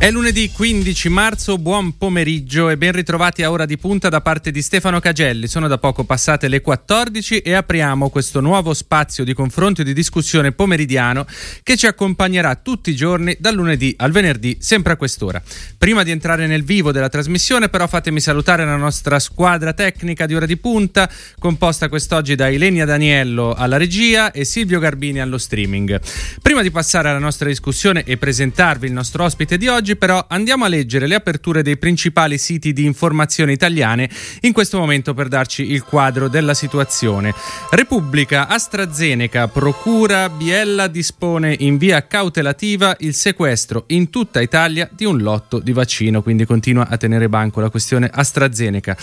È lunedì 15 marzo, buon pomeriggio e ben ritrovati a ora di punta da parte di Stefano Cagelli. Sono da poco passate le 14 e apriamo questo nuovo spazio di confronto e di discussione pomeridiano che ci accompagnerà tutti i giorni dal lunedì al venerdì, sempre a quest'ora. Prima di entrare nel vivo della trasmissione, però, fatemi salutare la nostra squadra tecnica di ora di punta, composta quest'oggi da Ilenia Daniello alla regia e Silvio Garbini allo streaming. Prima di passare alla nostra discussione e presentarvi il nostro ospite di oggi, oggi però andiamo a leggere le aperture dei principali siti di informazione italiane in questo momento per darci il quadro della situazione. Repubblica, AstraZeneca, Procura, Biella dispone in via cautelativa il sequestro in tutta Italia di un lotto di vaccino, quindi continua a tenere banco la questione AstraZeneca.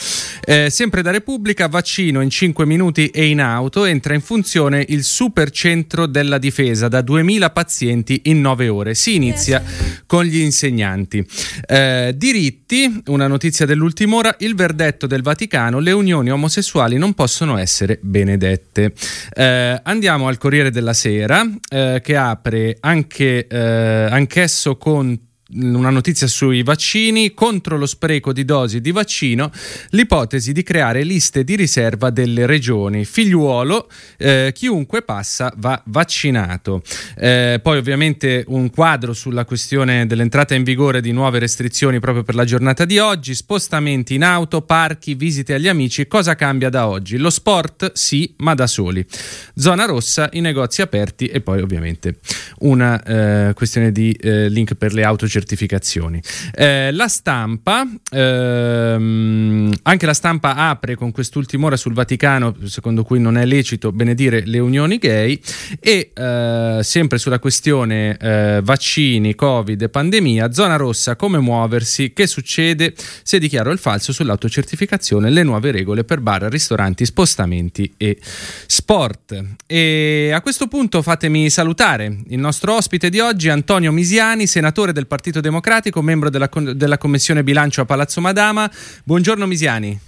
Eh, sempre da Repubblica, vaccino in 5 minuti e in auto, entra in funzione il supercentro della difesa da 2000 pazienti in 9 ore. Si inizia con gli insegnanti insegnanti. Eh, diritti, una notizia dell'ultima ora, il verdetto del Vaticano, le unioni omosessuali non possono essere benedette. Eh, andiamo al Corriere della Sera eh, che apre anche, eh, anch'esso con una notizia sui vaccini, contro lo spreco di dosi di vaccino, l'ipotesi di creare liste di riserva delle regioni. Figliuolo, eh, chiunque passa va vaccinato. Eh, poi ovviamente un quadro sulla questione dell'entrata in vigore di nuove restrizioni proprio per la giornata di oggi, spostamenti in auto, parchi, visite agli amici, cosa cambia da oggi? Lo sport sì, ma da soli. Zona rossa, i negozi aperti e poi ovviamente una eh, questione di eh, link per le auto certificazioni. Eh, la stampa, ehm, anche la stampa apre con quest'ultima ora sul Vaticano, secondo cui non è lecito benedire le unioni gay, e eh, sempre sulla questione eh, vaccini, Covid e pandemia, zona rossa, come muoversi, che succede se dichiaro il falso sull'autocertificazione, le nuove regole per bar, ristoranti, spostamenti e sport. E a questo punto fatemi salutare il nostro ospite di oggi, Antonio Misiani, senatore del Partito Partito Democratico, membro della, della Commissione Bilancio a Palazzo Madama. Buongiorno Misiani.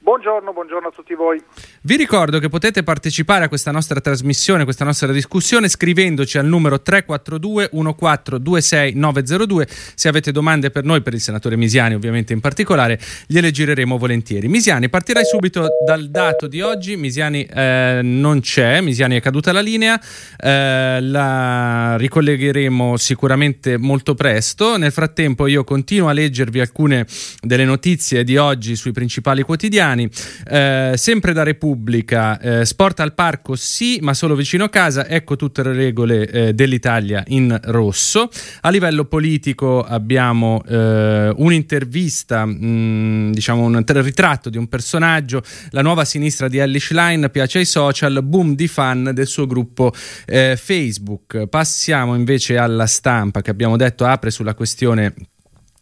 Buongiorno, buongiorno a tutti voi. Vi ricordo che potete partecipare a questa nostra trasmissione, questa nostra discussione scrivendoci al numero 342 1426 902. Se avete domande per noi, per il senatore Misiani ovviamente in particolare, gliele gireremo volentieri. Misiani, partirei subito dal dato di oggi. Misiani eh, non c'è, Misiani è caduta la linea, eh, la ricollegheremo sicuramente molto presto. Nel frattempo io continuo a leggervi alcune delle notizie di oggi sui principali quotidiani. Eh, sempre da Repubblica, eh, sport al parco sì, ma solo vicino a casa. Ecco tutte le regole eh, dell'Italia in rosso. A livello politico abbiamo eh, un'intervista, mh, mm, diciamo un ritratto di un personaggio. La nuova sinistra di Ellie Schlein piace ai social, boom di fan del suo gruppo eh, Facebook. Passiamo invece alla stampa che abbiamo detto apre sulla questione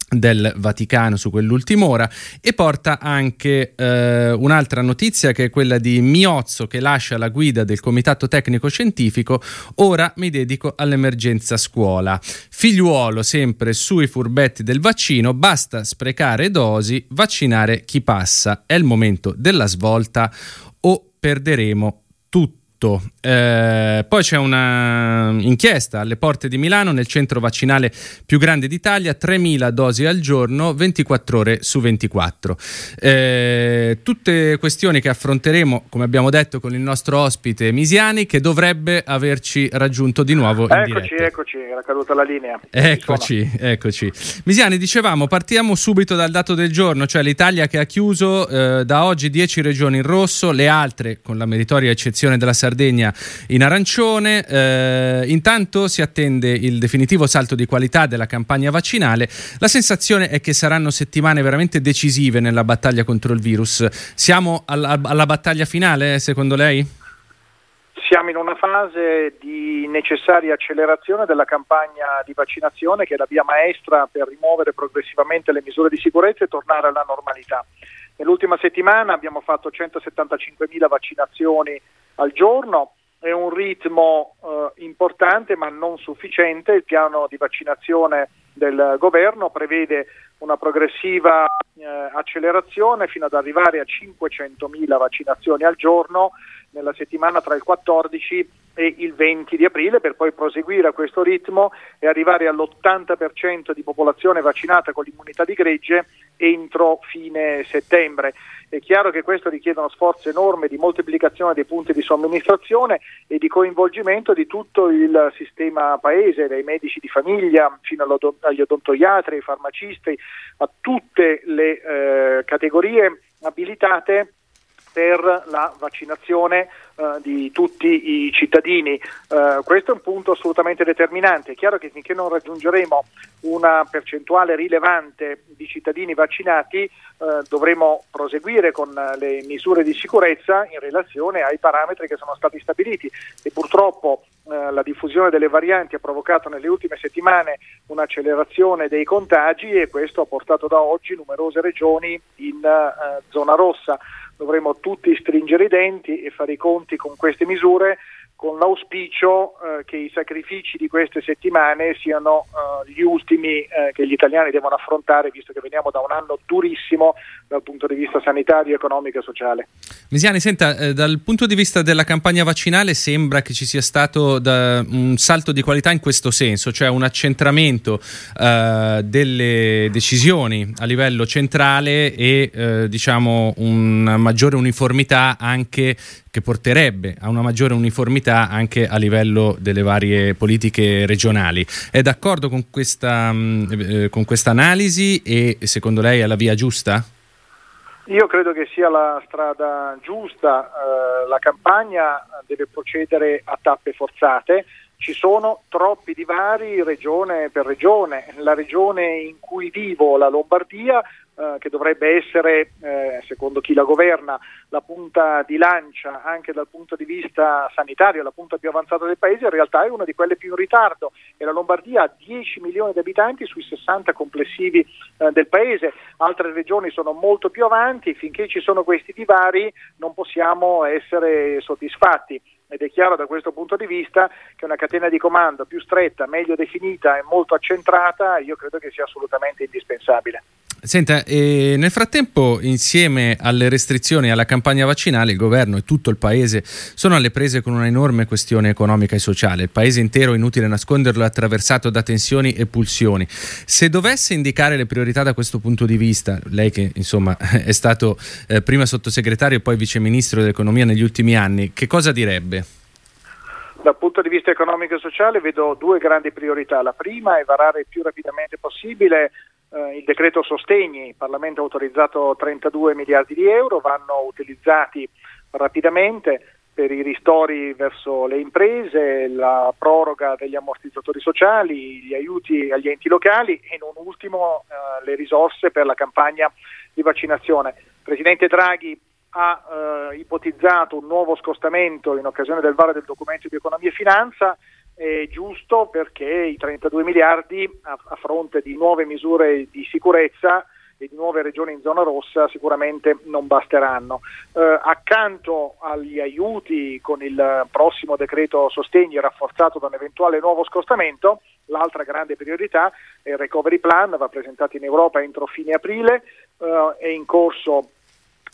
del Vaticano su quell'ultima ora e porta anche eh, un'altra notizia che è quella di Miozzo che lascia la guida del comitato tecnico scientifico. Ora mi dedico all'emergenza scuola. Figliuolo sempre sui furbetti del vaccino basta sprecare dosi vaccinare chi passa. È il momento della svolta o perderemo tutto tutto. Eh, poi c'è un'inchiesta alle porte di Milano, nel centro vaccinale più grande d'Italia, 3.000 dosi al giorno, 24 ore su 24. Eh, tutte questioni che affronteremo, come abbiamo detto, con il nostro ospite Misiani, che dovrebbe averci raggiunto di nuovo in eccoci, diretta. Eccoci, era caduta la linea. Eccoci, eccoci. Misiani, dicevamo, partiamo subito dal dato del giorno, cioè l'Italia che ha chiuso eh, da oggi 10 regioni in rosso, le altre, con la meritoria eccezione della Sardegna, Sardegna in arancione. Eh, intanto si attende il definitivo salto di qualità della campagna vaccinale. La sensazione è che saranno settimane veramente decisive nella battaglia contro il virus. Siamo alla, alla battaglia finale, secondo lei? Siamo in una fase di necessaria accelerazione della campagna di vaccinazione che è la via maestra per rimuovere progressivamente le misure di sicurezza e tornare alla normalità. Nell'ultima settimana abbiamo fatto 175.000 vaccinazioni al giorno, è un ritmo eh, importante ma non sufficiente, il piano di vaccinazione del governo, prevede una progressiva eh, accelerazione fino ad arrivare a 500.000 vaccinazioni al giorno nella settimana tra il 14 e il 20 di aprile per poi proseguire a questo ritmo e arrivare all'80% di popolazione vaccinata con l'immunità di gregge entro fine settembre. È chiaro che questo richiede uno sforzo enorme di moltiplicazione dei punti di somministrazione e di coinvolgimento di tutto il sistema paese, dai medici di famiglia fino agli odontoiatri, ai farmacisti, a tutte le eh, categorie abilitate per la vaccinazione eh, di tutti i cittadini. Uh, questo è un punto assolutamente determinante. È chiaro che finché non raggiungeremo una percentuale rilevante di cittadini vaccinati uh, dovremo proseguire con le misure di sicurezza in relazione ai parametri che sono stati stabiliti e purtroppo la diffusione delle varianti ha provocato nelle ultime settimane un'accelerazione dei contagi e questo ha portato da oggi numerose regioni in zona rossa dovremo tutti stringere i denti e fare i conti con queste misure con l'auspicio eh, che i sacrifici di queste settimane siano eh, gli ultimi eh, che gli italiani devono affrontare, visto che veniamo da un anno durissimo dal punto di vista sanitario, economico e sociale. Misiani, senta, eh, dal punto di vista della campagna vaccinale sembra che ci sia stato da, un salto di qualità in questo senso, cioè un accentramento eh, delle decisioni a livello centrale e eh, diciamo una maggiore uniformità anche che porterebbe a una maggiore uniformità anche a livello delle varie politiche regionali. È d'accordo con questa, mm, eh, analisi e secondo lei è la via giusta? Io credo che sia la strada giusta, eh, la campagna deve procedere a tappe forzate, ci sono troppi divari regione per regione, la regione in cui vivo, la Lombardia, eh, che dovrebbe essere, eh, secondo chi la governa, la punta di lancia anche dal punto di vista sanitario, la punta più avanzata del paese, in realtà è una di quelle più in ritardo. E la Lombardia ha 10 milioni di abitanti sui 60 complessivi eh, del paese, altre regioni sono molto più avanti, finché ci sono questi divari non possiamo essere soddisfatti ed è chiaro da questo punto di vista che una catena di comando più stretta, meglio definita e molto accentrata io credo che sia assolutamente indispensabile. Senta, eh, nel frattempo, insieme alle restrizioni e alla campagna vaccinale, il governo e tutto il paese sono alle prese con una enorme questione economica e sociale. Il paese intero, inutile nasconderlo, è attraversato da tensioni e pulsioni. Se dovesse indicare le priorità da questo punto di vista, lei che insomma è stato eh, prima sottosegretario e poi viceministro dell'economia negli ultimi anni, che cosa direbbe? Dal punto di vista economico e sociale vedo due grandi priorità. La prima è varare il più rapidamente possibile eh, il decreto sostegni, il Parlamento ha autorizzato 32 miliardi di euro, vanno utilizzati rapidamente per i ristori verso le imprese, la proroga degli ammortizzatori sociali, gli aiuti agli enti locali e non ultimo eh, le risorse per la campagna di vaccinazione. Presidente Draghi ha eh, ipotizzato un nuovo scostamento in occasione del varo del documento di economia e finanza è giusto perché i 32 miliardi a, a, fronte di nuove misure di sicurezza e di nuove regioni in zona rossa sicuramente non basteranno. Eh, accanto agli aiuti con il prossimo decreto sostegni rafforzato da un eventuale nuovo scostamento, l'altra grande priorità è il recovery plan, va presentato in Europa entro fine aprile, eh, è in corso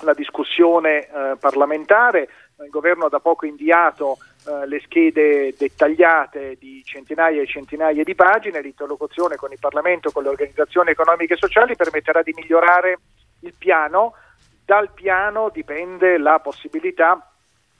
la discussione eh, parlamentare, il governo ha da poco inviato eh, le schede dettagliate di centinaia e centinaia di pagine, l'interlocuzione con il Parlamento, con le organizzazioni economiche e sociali permetterà di migliorare il piano. Dal piano dipende la possibilità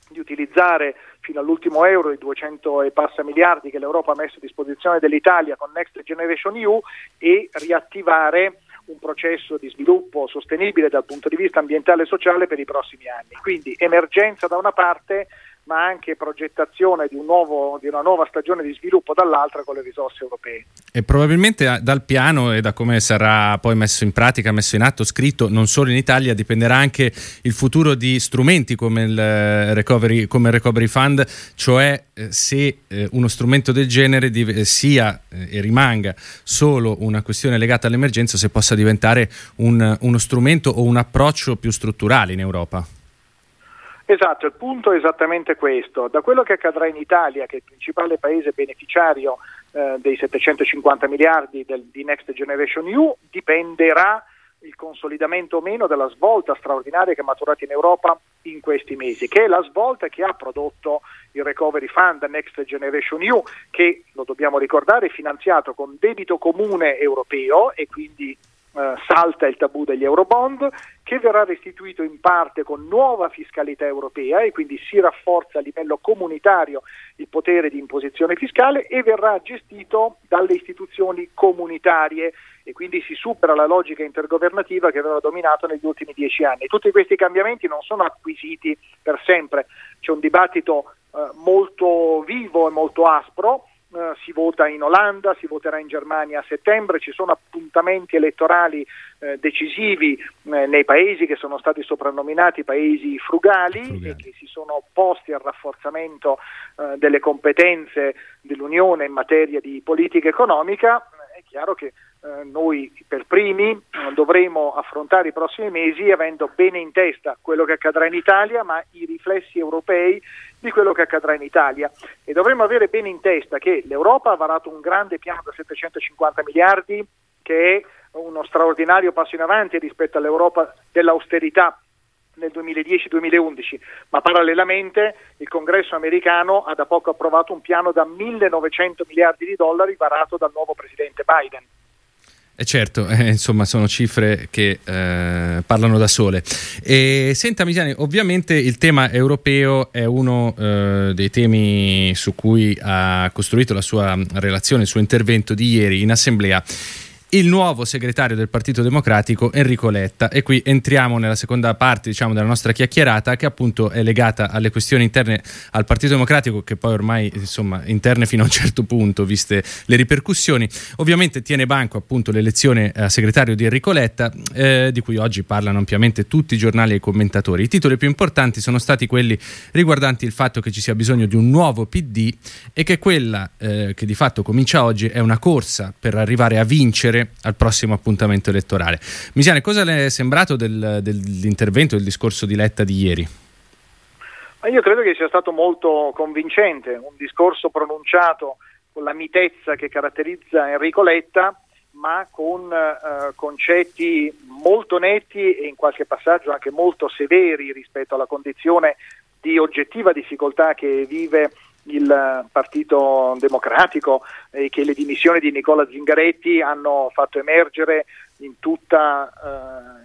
di utilizzare fino all'ultimo euro i 200 e passa miliardi che l'Europa ha messo a disposizione dell'Italia con Next Generation EU e riattivare un processo di sviluppo sostenibile dal punto di vista ambientale e sociale per i prossimi anni. Quindi emergenza da una parte, ma anche progettazione di, un nuovo, di, una nuova stagione di sviluppo dall'altra con le risorse europee. E probabilmente ah, dal piano e da come sarà poi messo in pratica, messo in atto, scritto non solo in Italia, dipenderà anche il futuro di strumenti come il eh, Recovery, come il recovery Fund, cioè eh, se eh, uno strumento del genere sia e rimanga solo una questione legata all'emergenza, se possa diventare un, uno strumento o un approccio più strutturale in Europa. Esatto, il punto è esattamente questo. Da quello che accadrà in Italia, che è il principale paese beneficiario eh, dei 750 miliardi del, di Next Generation EU, dipenderà il consolidamento o meno della svolta straordinaria che è maturata in Europa in questi mesi, che è la svolta che ha prodotto il Recovery Fund Next Generation EU, che lo dobbiamo ricordare è finanziato con debito comune europeo e quindi eh, salta il tabù degli eurobond, che verrà restituito in parte con nuova fiscalità europea e quindi si rafforza a livello comunitario il potere di imposizione fiscale e verrà gestito dalle istituzioni comunitarie e quindi si supera la logica intergovernativa che aveva dominato negli ultimi dieci anni. Tutti questi cambiamenti non sono acquisiti per sempre, c'è un dibattito eh, molto vivo e molto aspro eh, si vota in Olanda, si voterà in Germania a settembre, ci sono appuntamenti elettorali eh, decisivi eh, nei paesi che sono stati soprannominati paesi frugali, frugali, e che si sono opposti al rafforzamento eh, delle competenze dell'Unione in materia di politica economica. È chiaro che eh, noi per primi dovremo affrontare i prossimi mesi avendo bene in testa quello che accadrà in Italia, ma i riflessi europei di quello che accadrà in Italia. E dovremo avere bene in testa che l'Europa ha varato un grande piano da 750 miliardi che è uno straordinario passo in avanti rispetto all'Europa dell'austerità nel 2010-2011, ma parallelamente il congresso americano ha da poco approvato un piano da 1900 miliardi di dollari varato dal nuovo presidente Biden. Eh certo, eh, insomma sono cifre che eh, parlano da sole. E, senta Misiani, ovviamente il tema europeo è uno eh, dei temi su cui ha costruito la sua relazione, il suo intervento di ieri in assemblea il nuovo segretario del Partito Democratico Enrico Letta. E qui entriamo nella seconda parte diciamo, della nostra chiacchierata che appunto è legata alle questioni interne al Partito Democratico che poi ormai insomma interne fino a un certo punto viste le ripercussioni. Ovviamente tiene banco appunto l'elezione a segretario di Enrico Letta eh, di cui oggi parlano ampiamente tutti i giornali e i commentatori. I titoli più importanti sono stati quelli riguardanti il fatto che ci sia bisogno di un nuovo PD e che quella eh, che di fatto comincia oggi è una corsa per arrivare a vincere al prossimo appuntamento elettorale. Misiane, cosa le è sembrato del, dell'intervento, del discorso di Letta di ieri? Io credo che sia stato molto convincente, un discorso pronunciato con la mitezza che caratterizza Enrico Letta, ma con eh, concetti molto netti e in qualche passaggio anche molto severi rispetto alla condizione di oggettiva difficoltà che vive il Partito Democratico e che le dimissioni di Nicola Zingaretti hanno fatto emergere in tutta,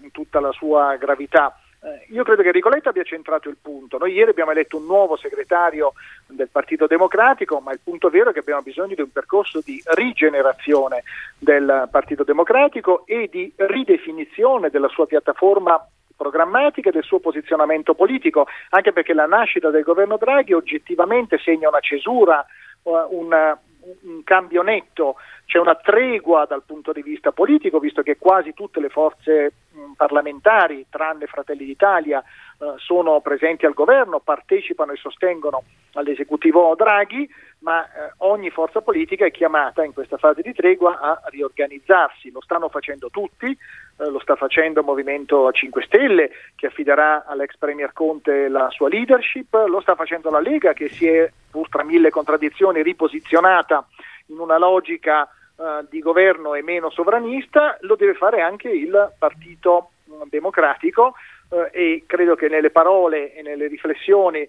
eh, in tutta la sua gravità. Eh, io credo che Ricoletta abbia centrato il punto. Noi ieri abbiamo eletto un nuovo segretario del Partito Democratico, ma il punto vero è che abbiamo bisogno di un percorso di rigenerazione del Partito Democratico e di ridefinizione della sua piattaforma programmatica e del suo posizionamento politico, anche perché la nascita del governo Draghi oggettivamente segna una cesura, uh, un, un cambio netto, c'è una tregua dal punto di vista politico, visto che quasi tutte le forze parlamentari, tranne Fratelli d'Italia, eh, sono presenti al governo, partecipano e sostengono all'esecutivo Draghi, ma eh, ogni forza politica è chiamata in questa fase di tregua a riorganizzarsi. Lo stanno facendo tutti, eh, lo sta facendo il Movimento 5 Stelle che affiderà all'ex Premier Conte la sua leadership, lo sta facendo la Lega che si è, pur tra mille contraddizioni, riposizionata in una logica eh, di governo e meno sovranista, lo deve fare anche il Partito Democratico eh, e credo che nelle parole e nelle riflessioni eh,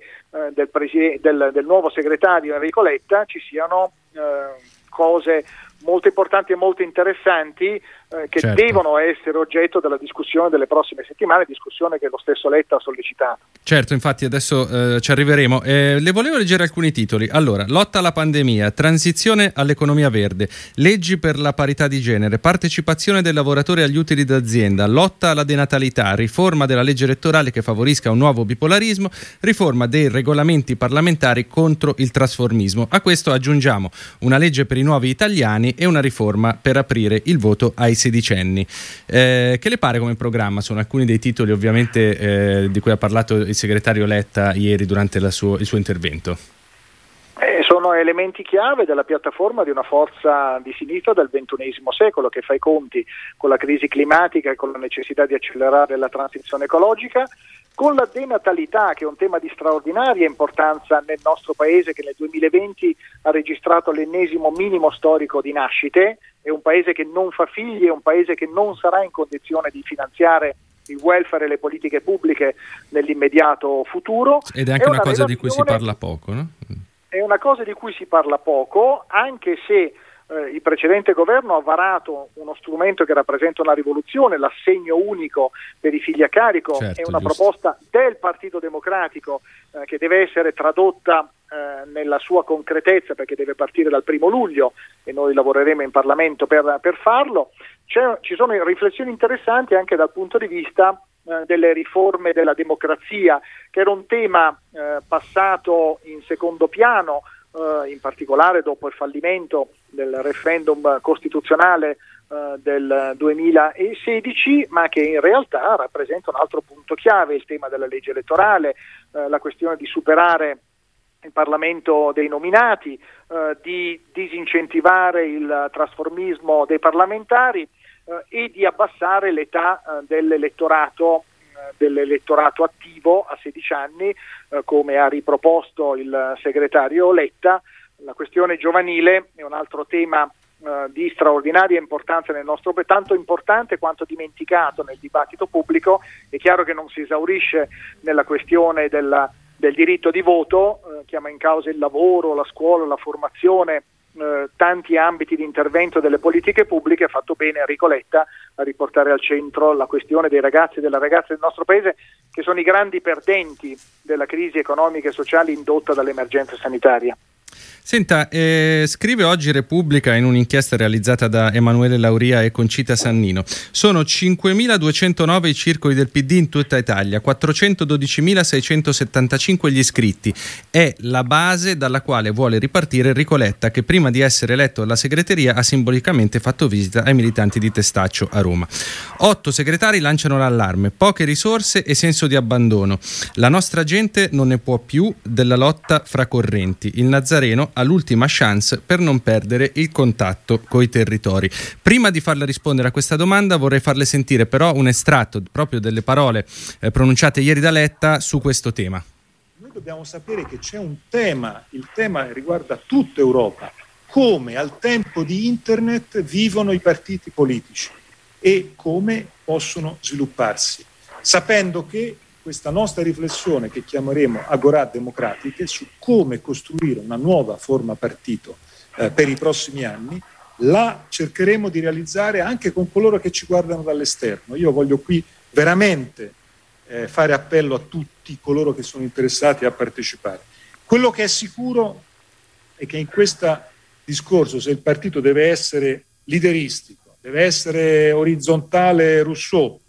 del, preside- del, del, nuovo segretario Enrico Letta ci siano eh, cose molto importanti e molto interessanti eh, che certo. devono essere oggetto della discussione delle prossime settimane, discussione che lo stesso Letta ha sollecitato. Certo, infatti adesso eh, ci arriveremo. Eh, le volevo leggere alcuni titoli. Allora, lotta alla pandemia, transizione all'economia verde, leggi per la parità di genere, partecipazione del lavoratore agli utili d'azienda, lotta alla denatalità, riforma della legge elettorale che favorisca un nuovo bipolarismo, riforma dei regolamenti parlamentari contro il trasformismo. A questo aggiungiamo una legge per i nuovi italiani anni e una riforma per aprire il voto ai sedicenni. Eh, che le pare come programma? Sono alcuni dei titoli ovviamente eh, di cui ha parlato il segretario Letta ieri durante suo, il suo intervento. Eh, sono elementi chiave della piattaforma di una forza di sinistra del XXI secolo che fa i conti con la crisi climatica e con la necessità di accelerare la transizione ecologica, con la denatalità che è un tema di straordinaria importanza nel nostro paese che nel 2020 ha registrato l'ennesimo minimo storico di nascite, è un paese che non fa figli, è un paese che non sarà in condizione di finanziare il welfare e le politiche pubbliche nell'immediato futuro. Ed è anche è una, una cosa di cui si parla poco, no? È una cosa di cui si parla poco, anche se eh, il precedente governo ha varato uno strumento che rappresenta una rivoluzione, l'assegno unico per i figli a carico, certo, è una giusto. proposta del Partito Democratico eh, che deve essere tradotta eh, nella sua concretezza perché deve partire dal primo luglio e noi lavoreremo in Parlamento per, per farlo. C'è, ci sono riflessioni interessanti anche dal punto di vista eh, delle riforme della democrazia, che era un tema eh, passato in secondo piano eh, in particolare dopo il fallimento del referendum costituzionale eh, del 2016, ma che in realtà rappresenta un altro punto chiave, il tema della legge elettorale, eh, la questione di superare il Parlamento dei nominati, eh, di disincentivare il trasformismo dei parlamentari e di abbassare l'età dell'elettorato dell'elettorato attivo a 16 anni, eh, come ha riproposto il segretario Letta. La questione giovanile è un altro tema eh, di straordinaria importanza nel nostro paese, tanto importante quanto dimenticato nel dibattito pubblico. È chiaro che non si esaurisce nella questione della, del diritto di voto, eh, chiama in causa il lavoro, la scuola, la formazione eh, tanti ambiti di intervento delle politiche pubbliche, ha fatto bene Enrico Letta a riportare al centro la questione dei ragazzi e delle ragazze del nostro paese che sono i grandi perdenti della crisi economica e sociale indotta dall'emergenza sanitaria. Senta, eh, scrive oggi Repubblica in un'inchiesta realizzata da Emanuele Lauria e Concita Sannino. Sono 5.209 i circoli del PD in tutta Italia, 412.675 gli iscritti. È la base dalla quale vuole ripartire Enrico Letta, che prima di essere eletto alla segreteria ha simbolicamente fatto visita ai militanti di Testaccio a Roma. Otto segretari lanciano l'allarme, poche risorse e senso di abbandono. La nostra gente non ne può più della lotta fra correnti. Il Nazareno ha l'ultima chance per non perdere il contatto coi territori. Prima di farle rispondere a questa domanda vorrei farle sentire però un estratto proprio delle parole eh, pronunciate ieri da Letta su questo tema. Noi dobbiamo sapere che c'è un tema, il tema riguarda tutta Europa, come al tempo di Internet vivono i partiti politici e come possono svilupparsi, sapendo che questa nostra riflessione che chiameremo Agorà Democratiche su come costruire una nuova forma partito eh, per i prossimi anni, la cercheremo di realizzare anche con coloro che ci guardano dall'esterno. Io voglio qui veramente eh, fare appello a tutti coloro che sono interessati a partecipare. Quello che è sicuro è che in questo discorso, se il partito deve essere lideristico, deve essere orizzontale Rousseau,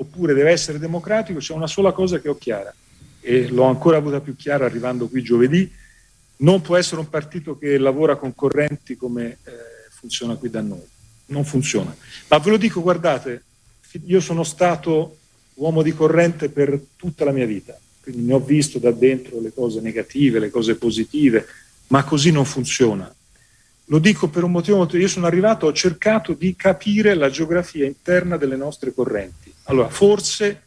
oppure deve essere democratico, c'è una sola cosa che ho chiara e l'ho ancora avuta più chiara arrivando qui giovedì, non può essere un partito che lavora con correnti come eh, funziona qui da noi, non funziona. Ma ve lo dico, guardate, io sono stato uomo di corrente per tutta la mia vita, quindi ne ho visto da dentro le cose negative, le cose positive, ma così non funziona. Lo dico per un motivo. Io sono arrivato, ho cercato di capire la geografia interna delle nostre correnti. Allora, forse,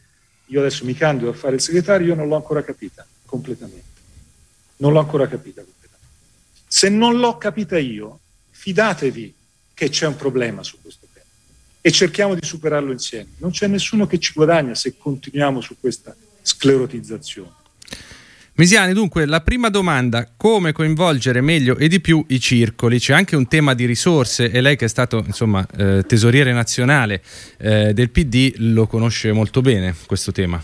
io adesso mi candido a fare il segretario, io non l'ho ancora capita completamente. Non l'ho ancora capita completamente. Se non l'ho capita io, fidatevi che c'è un problema su questo tema e cerchiamo di superarlo insieme. Non c'è nessuno che ci guadagna se continuiamo su questa sclerotizzazione. Misiani, dunque, la prima domanda, come coinvolgere meglio e di più i circoli? C'è anche un tema di risorse e lei che è stato insomma, eh, tesoriere nazionale eh, del PD lo conosce molto bene questo tema.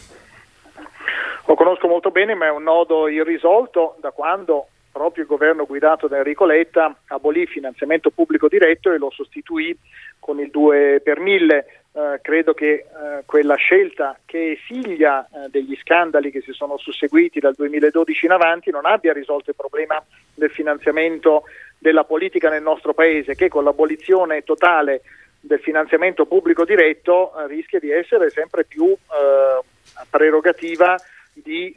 Lo conosco molto bene, ma è un nodo irrisolto da quando proprio il governo guidato da Enrico Letta abolì il finanziamento pubblico diretto e lo sostituì con il 2 per 1000 eh, credo che eh, quella scelta che è figlia eh, degli scandali che si sono susseguiti dal 2012 in avanti non abbia risolto il problema del finanziamento della politica nel nostro Paese, che con l'abolizione totale del finanziamento pubblico diretto eh, rischia di essere sempre più eh, prerogativa di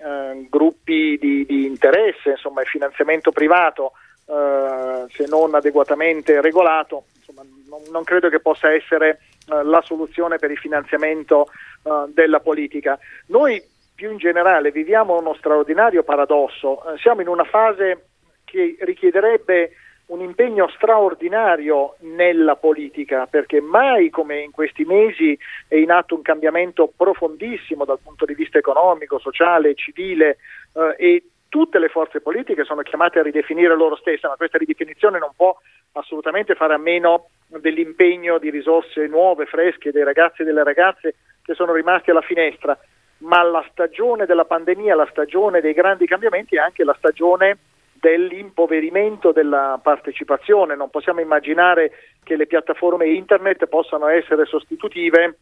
gruppi di, di, interesse, insomma il finanziamento privato se non adeguatamente regolato, insomma, non, non credo che possa essere la soluzione per il finanziamento uh, della politica. Noi più in generale viviamo uno straordinario paradosso. Eh, siamo in una fase che richiederebbe un impegno straordinario nella politica, perché mai come in questi mesi è in atto un cambiamento profondissimo dal punto di vista economico, sociale, civile eh, e tutte le forze politiche sono chiamate a ridefinire loro stesse, ma questa ridefinizione non può assolutamente fare a meno dell'impegno di risorse nuove, fresche dei ragazzi e delle ragazze che sono rimasti alla finestra, ma la stagione della pandemia, la stagione dei grandi cambiamenti è anche la stagione dell'impoverimento della partecipazione. Non possiamo immaginare che le piattaforme internet possano essere sostitutive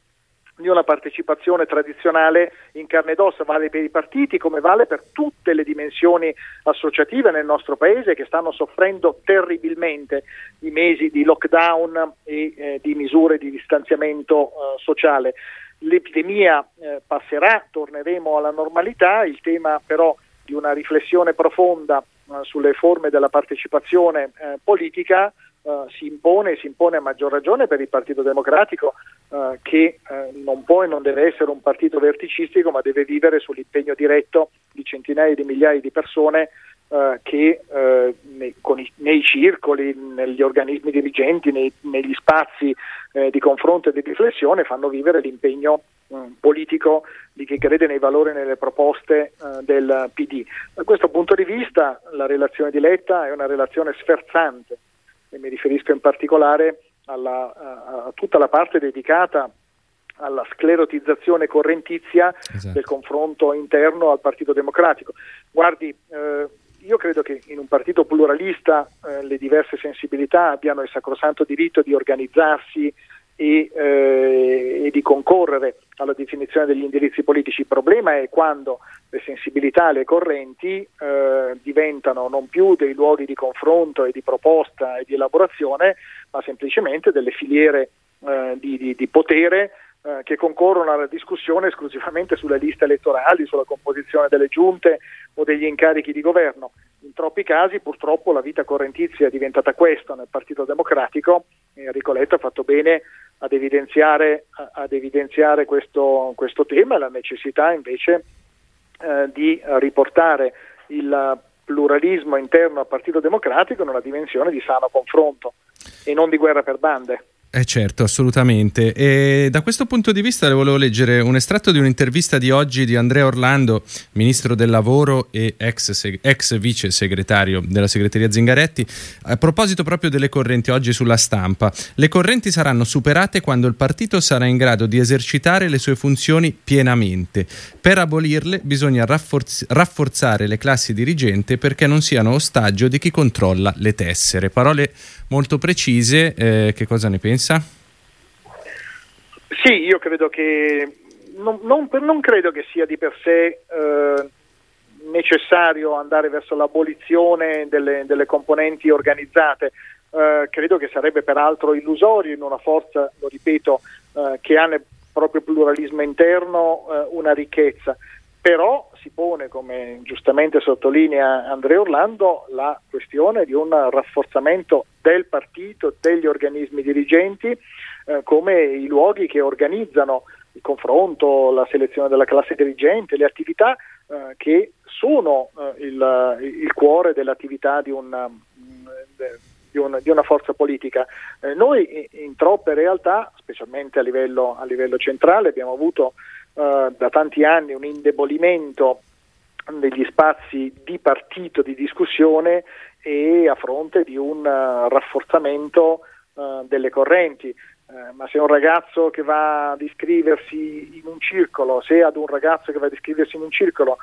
di una partecipazione tradizionale in carne ed ossa, vale per i partiti come vale per tutte le dimensioni associative nel nostro paese che stanno soffrendo terribilmente i mesi di lockdown e eh, di misure di distanziamento eh, sociale. L'epidemia eh, passerà, torneremo alla normalità, il tema però di una riflessione profonda eh, sulle forme della partecipazione eh, politica Uh, si impone e si impone a maggior ragione per il Partito Democratico uh, che uh, non può e non deve essere un partito verticistico ma deve vivere sull'impegno diretto di centinaia di migliaia di persone che nei, i, nei, circoli, negli organismi dirigenti, nei, negli spazi di confronto e di riflessione fanno vivere l'impegno mm, politico di chi crede nei valori e nelle proposte del PD. Da questo punto di vista la relazione di Letta è una relazione sferzante e mi riferisco in particolare alla, a, a tutta la parte dedicata alla sclerotizzazione correntizia esatto. del confronto interno al Partito Democratico. Guardi, eh, io credo che in un partito pluralista eh, le diverse sensibilità abbiano il sacrosanto diritto di organizzarsi e, eh, e, di concorrere alla definizione degli indirizzi politici. Il problema è quando le sensibilità, le correnti eh, diventano non più dei luoghi di confronto e di proposta e di elaborazione, ma semplicemente delle filiere eh, di, di, di, potere eh, che concorrono alla discussione esclusivamente sulle liste elettorali, sulla composizione delle giunte o degli incarichi di governo. In troppi casi purtroppo la vita correntizia è diventata questa nel Partito Democratico Enrico Letta ha fatto bene ad evidenziare, ad evidenziare questo, questo, tema e la necessità invece eh, di riportare il pluralismo interno al Partito Democratico in una dimensione di sano confronto e non di guerra per bande. Eh certo, assolutamente. E da questo punto di vista le volevo leggere un estratto di un'intervista di oggi di Andrea Orlando, ministro del lavoro e ex, ex vice segretario della segreteria Zingaretti, a proposito proprio delle correnti oggi sulla stampa. Le correnti saranno superate quando il partito sarà in grado di esercitare le sue funzioni pienamente. Per abolirle bisogna rafforz- rafforzare le classi dirigenti perché non siano ostaggio di chi controlla le tessere. Parole molto precise, eh, che cosa ne pensa? Sì, io credo che non, non, non credo che sia di per sé eh, necessario andare verso l'abolizione delle, delle componenti organizzate. Eh, credo che sarebbe peraltro illusorio in una forza, lo ripeto, eh, che ha nel proprio pluralismo interno eh, una ricchezza però si pone, come giustamente sottolinea Andrea Orlando, la questione di un rafforzamento del partito, degli organismi dirigenti, eh, come i luoghi che organizzano il confronto, la selezione della classe dirigente, le attività eh, che sono eh, il, il, cuore dell'attività di, un, di, un, di una forza politica. Eh, noi in troppe realtà, specialmente a livello, a livello centrale, abbiamo avuto eh, da tanti anni un indebolimento degli spazi di partito, di discussione e a fronte di un uh, rafforzamento uh, delle correnti. Uh, ma se un ragazzo che va ad iscriversi in un circolo, se ad un ragazzo che va ad iscriversi in un circolo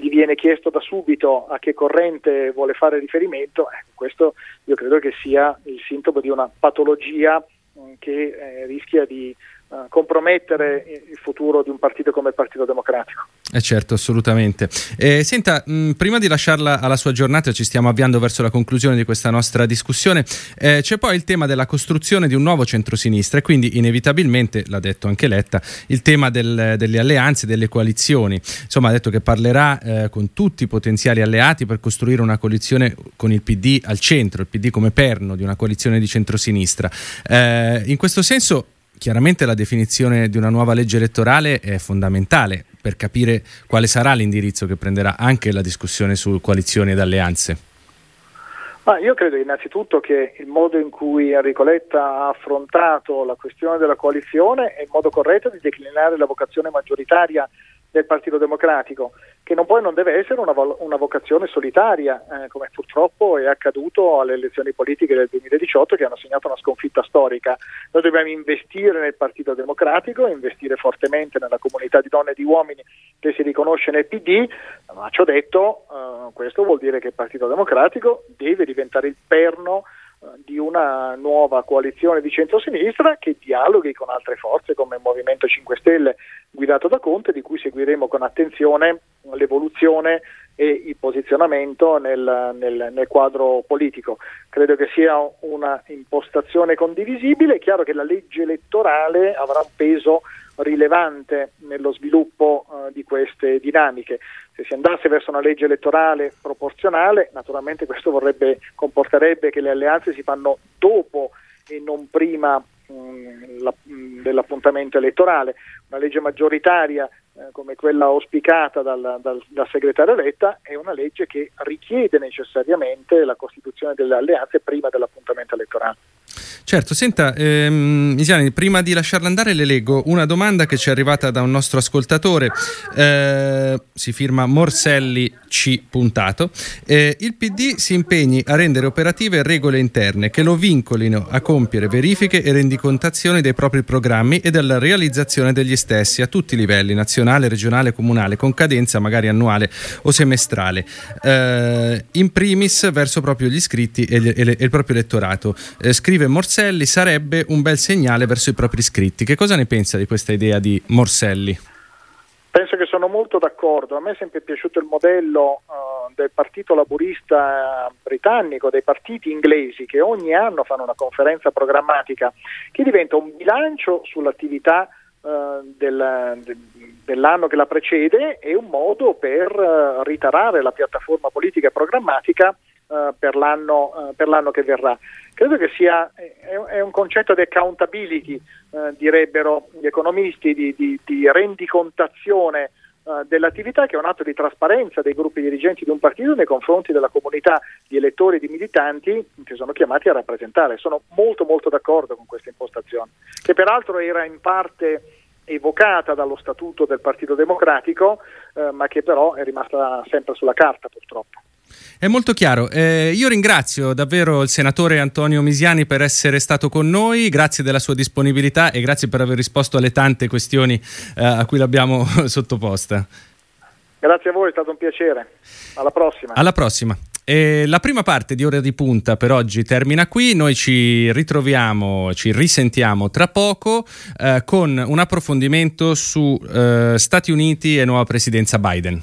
gli viene chiesto da subito a che corrente vuole fare riferimento, eh, questo io credo che sia il sintomo di una patologia mm, che eh, rischia di compromettere il futuro di un partito come il Partito Democratico. Eh certo, assolutamente. Eh, senta, mh, prima di lasciarla alla sua giornata, ci stiamo avviando verso la conclusione di questa nostra discussione, eh, c'è poi il tema della costruzione di un nuovo centrosinistra e quindi inevitabilmente, l'ha detto anche Letta, il tema del, delle alleanze, delle coalizioni. Insomma, ha detto che parlerà eh, con tutti i potenziali alleati per costruire una coalizione con il PD al centro, il PD come perno di una coalizione di centrosinistra. Eh, in questo senso Chiaramente la definizione di una nuova legge elettorale è fondamentale per capire quale sarà l'indirizzo che prenderà anche la discussione su coalizioni ed alleanze? Ma io credo innanzitutto che il modo in cui Enrico Letta ha affrontato la questione della coalizione è il modo corretto di declinare la vocazione maggioritaria del Partito Democratico, che non e non deve essere una, una vocazione solitaria, eh, come purtroppo è accaduto alle elezioni politiche del 2018 che hanno segnato una sconfitta storica. Noi dobbiamo investire nel Partito Democratico, investire fortemente nella comunità di donne e di uomini che si riconosce nel PD, ma ciò detto, eh, questo vuol dire che il Partito Democratico deve diventare il perno di una nuova coalizione di centrosinistra che dialoghi con altre forze come il Movimento 5 Stelle guidato da Conte, di cui seguiremo con attenzione l'evoluzione e il posizionamento nel, nel, nel quadro politico. Credo che sia una impostazione condivisibile, è chiaro che la legge elettorale avrà un peso rilevante nello sviluppo uh, di queste dinamiche. Se si andasse verso una legge elettorale proporzionale, naturalmente questo vorrebbe, comporterebbe che le alleanze si fanno dopo e non prima mh, la, mh, dell'appuntamento elettorale. Una legge maggioritaria eh, come quella auspicata dal, dal, dal, segretario Letta è una legge che richiede necessariamente la costituzione delle alleanze prima dell'appuntamento elettorale. Certo, senta, ehm, Isiani, prima di lasciarla andare le leggo una domanda che ci è arrivata da un nostro ascoltatore, eh, si firma Morselli C. Puntato. Eh, il PD si impegni a rendere operative regole interne che lo vincolino a compiere verifiche e rendicontazioni dei propri programmi e della realizzazione degli stessi a tutti i livelli, nazionale, regionale, comunale, con cadenza magari annuale o semestrale, eh, in primis verso proprio gli iscritti e, gli, e, le, e il proprio elettorato. Eh, scrive Morselli, sarebbe un bel segnale verso i propri iscritti. Che cosa ne pensa di questa idea di Morselli? Penso che sono molto d'accordo. A me è sempre piaciuto il modello uh, del partito laburista britannico, dei partiti inglesi che ogni anno fanno una conferenza programmatica che diventa un bilancio sull'attività uh, del, de, dell'anno che la precede e un modo per uh, ritarare la piattaforma politica e programmatica uh, per, l'anno, uh, per, l'anno, che verrà. Credo che sia è, un concetto di accountability, uh, direbbero gli economisti, di, di, di rendicontazione dell'attività che è un atto di trasparenza dei gruppi dirigenti di un partito nei confronti della comunità di elettori e di militanti che sono chiamati a rappresentare. Sono molto molto d'accordo con questa impostazione, che peraltro era in parte evocata dallo statuto del Partito Democratico, eh, ma che però è rimasta sempre sulla carta purtroppo. È molto chiaro. Eh, io ringrazio davvero il senatore Antonio Misiani per essere stato con noi, grazie della sua disponibilità e grazie per aver risposto alle tante questioni eh, a cui l'abbiamo sottoposta. Grazie a voi, è stato un piacere. Alla prossima. Alla prossima. E la prima parte di Ora di Punta per oggi termina qui, noi ci ritroviamo, ci risentiamo tra poco eh, con un approfondimento su eh, Stati Uniti e nuova presidenza Biden.